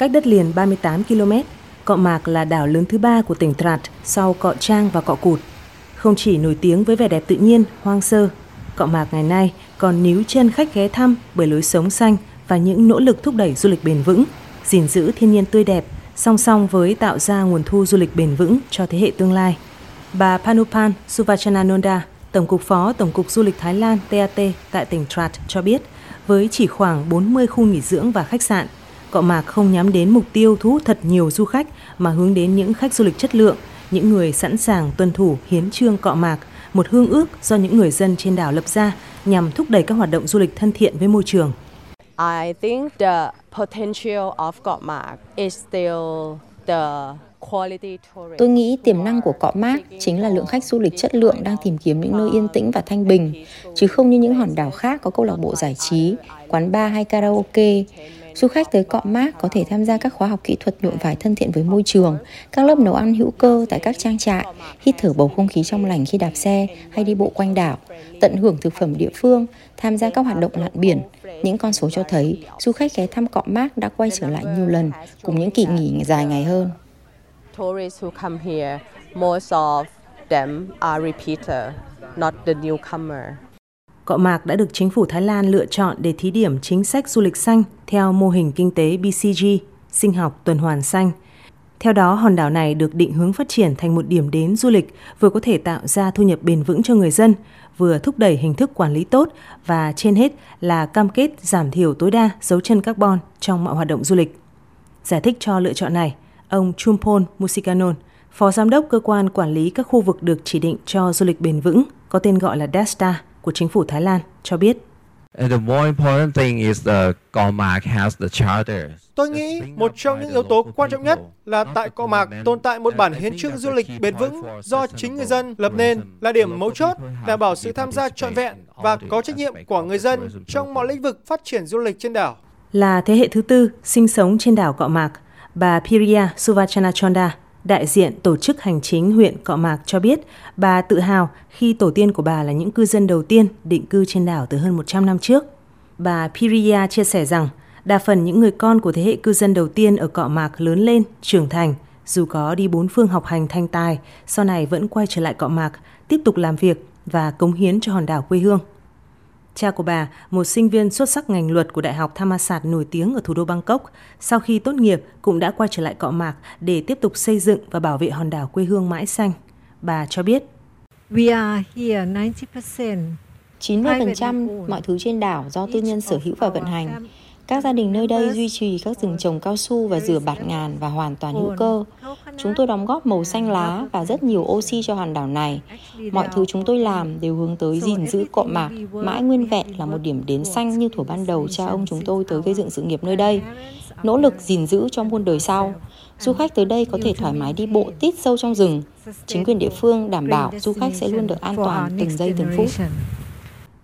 Cách đất liền 38 km, Cọ Mạc là đảo lớn thứ ba của tỉnh Trat sau Cọ Trang và Cọ Cụt. Không chỉ nổi tiếng với vẻ đẹp tự nhiên, hoang sơ, Cọ Mạc ngày nay còn níu chân khách ghé thăm bởi lối sống xanh và những nỗ lực thúc đẩy du lịch bền vững, gìn giữ thiên nhiên tươi đẹp, song song với tạo ra nguồn thu du lịch bền vững cho thế hệ tương lai. Bà Panupan Suvachananonda, Tổng cục Phó Tổng cục Du lịch Thái Lan TAT tại tỉnh Trat cho biết, với chỉ khoảng 40 khu nghỉ dưỡng và khách sạn, Cọ Mạc không nhắm đến mục tiêu thu hút thật nhiều du khách mà hướng đến những khách du lịch chất lượng, những người sẵn sàng tuân thủ hiến trương Cọ Mạc, một hương ước do những người dân trên đảo lập ra nhằm thúc đẩy các hoạt động du lịch thân thiện với môi trường. I think the potential of Cọ Mạc is still the Tôi nghĩ tiềm năng của Cọ Mác chính là lượng khách du lịch chất lượng đang tìm kiếm những nơi yên tĩnh và thanh bình, chứ không như những hòn đảo khác có câu lạc bộ giải trí, quán bar hay karaoke. Du khách tới Cọ Mát có thể tham gia các khóa học kỹ thuật nhuộm vải thân thiện với môi trường, các lớp nấu ăn hữu cơ tại các trang trại, hít thở bầu không khí trong lành khi đạp xe hay đi bộ quanh đảo, tận hưởng thực phẩm địa phương, tham gia các hoạt động lặn biển. Những con số cho thấy du khách ghé thăm Cọ Mát đã quay trở lại nhiều lần cùng những kỳ nghỉ dài ngày hơn tourists who come here, most of them are repeater, not the newcomer. Cọ Mạc đã được chính phủ Thái Lan lựa chọn để thí điểm chính sách du lịch xanh theo mô hình kinh tế BCG, sinh học tuần hoàn xanh. Theo đó, hòn đảo này được định hướng phát triển thành một điểm đến du lịch vừa có thể tạo ra thu nhập bền vững cho người dân, vừa thúc đẩy hình thức quản lý tốt và trên hết là cam kết giảm thiểu tối đa dấu chân carbon trong mọi hoạt động du lịch. Giải thích cho lựa chọn này, Ông Chumpon Musikanon, Phó Giám đốc Cơ quan Quản lý các khu vực được chỉ định cho du lịch bền vững, có tên gọi là DESTA của chính phủ Thái Lan, cho biết. Tôi nghĩ một trong những yếu tố quan trọng nhất là tại Cọ Mạc tồn tại một bản hiến trương du lịch bền vững do chính người dân lập nên là điểm mấu chốt đảm bảo sự tham gia trọn vẹn và có trách nhiệm của người dân trong mọi lĩnh vực phát triển du lịch trên đảo. Là thế hệ thứ tư sinh sống trên đảo Cọ Mạc, Bà Priya Suvachanachonda, đại diện tổ chức hành chính huyện Cọ Mạc cho biết bà tự hào khi tổ tiên của bà là những cư dân đầu tiên định cư trên đảo từ hơn 100 năm trước. Bà Piria chia sẻ rằng đa phần những người con của thế hệ cư dân đầu tiên ở Cọ Mạc lớn lên, trưởng thành, dù có đi bốn phương học hành thanh tài, sau này vẫn quay trở lại Cọ Mạc, tiếp tục làm việc và cống hiến cho hòn đảo quê hương. Cha của bà, một sinh viên xuất sắc ngành luật của Đại học Thammasat nổi tiếng ở thủ đô Bangkok, sau khi tốt nghiệp cũng đã quay trở lại cọ mạc để tiếp tục xây dựng và bảo vệ hòn đảo quê hương mãi xanh. Bà cho biết, We are here 90%. 90% mọi thứ trên đảo do tư nhân sở hữu và vận hành. Các gia đình nơi đây duy trì các rừng trồng cao su và rửa bạt ngàn và hoàn toàn hữu cơ. Chúng tôi đóng góp màu xanh lá và rất nhiều oxy cho hòn đảo này. Mọi thứ chúng tôi làm đều hướng tới gìn giữ cọ mạc, mãi nguyên vẹn là một điểm đến xanh như thuở ban đầu cha ông chúng tôi tới gây dựng sự nghiệp nơi đây. Nỗ lực gìn giữ cho muôn đời sau. Du khách tới đây có thể thoải mái đi bộ tít sâu trong rừng. Chính quyền địa phương đảm bảo du khách sẽ luôn được an toàn từng giây từng phút.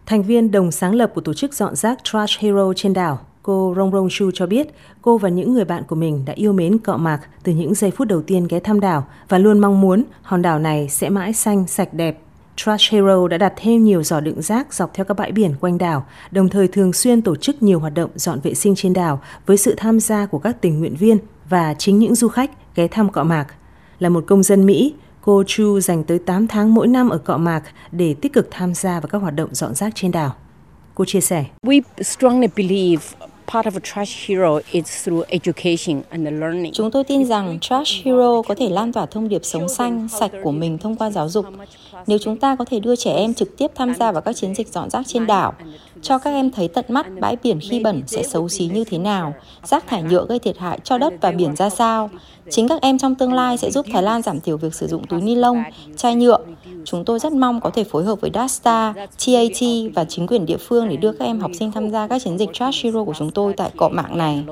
Thành viên đồng sáng lập của tổ chức dọn rác Trash Hero trên đảo, Cô Rong Rong Shu cho biết cô và những người bạn của mình đã yêu mến cọ mạc từ những giây phút đầu tiên ghé thăm đảo và luôn mong muốn hòn đảo này sẽ mãi xanh, sạch đẹp. Trash Hero đã đặt thêm nhiều giỏ đựng rác dọc theo các bãi biển quanh đảo, đồng thời thường xuyên tổ chức nhiều hoạt động dọn vệ sinh trên đảo với sự tham gia của các tình nguyện viên và chính những du khách ghé thăm cọ mạc. Là một công dân Mỹ, cô Chu dành tới 8 tháng mỗi năm ở cọ mạc để tích cực tham gia vào các hoạt động dọn rác trên đảo. Cô chia sẻ. We strongly believe part of trash hero is through education and learning. Chúng tôi tin rằng trash hero có thể lan tỏa thông điệp sống xanh, sạch của mình thông qua giáo dục. Nếu chúng ta có thể đưa trẻ em trực tiếp tham gia vào các chiến dịch dọn rác trên đảo, cho các em thấy tận mắt bãi biển khi bẩn sẽ xấu xí như thế nào, rác thải nhựa gây thiệt hại cho đất và biển ra sao. Chính các em trong tương lai sẽ giúp Thái Lan giảm thiểu việc sử dụng túi ni lông, chai nhựa. Chúng tôi rất mong có thể phối hợp với DASTA, TAT và chính quyền địa phương để đưa các em học sinh tham gia các chiến dịch Trash Hero của chúng tôi tại cọ mạng này.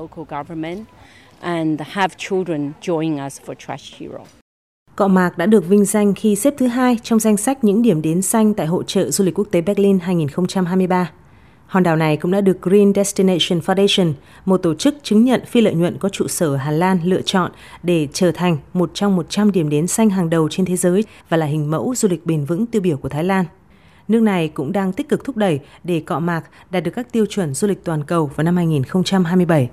Cọ Mạc đã được vinh danh khi xếp thứ hai trong danh sách những điểm đến xanh tại Hội trợ Du lịch Quốc tế Berlin 2023. Hòn đảo này cũng đã được Green Destination Foundation, một tổ chức chứng nhận phi lợi nhuận có trụ sở Hà Lan lựa chọn để trở thành một trong 100 điểm đến xanh hàng đầu trên thế giới và là hình mẫu du lịch bền vững tiêu biểu của Thái Lan. Nước này cũng đang tích cực thúc đẩy để cọ mạc đạt được các tiêu chuẩn du lịch toàn cầu vào năm 2027.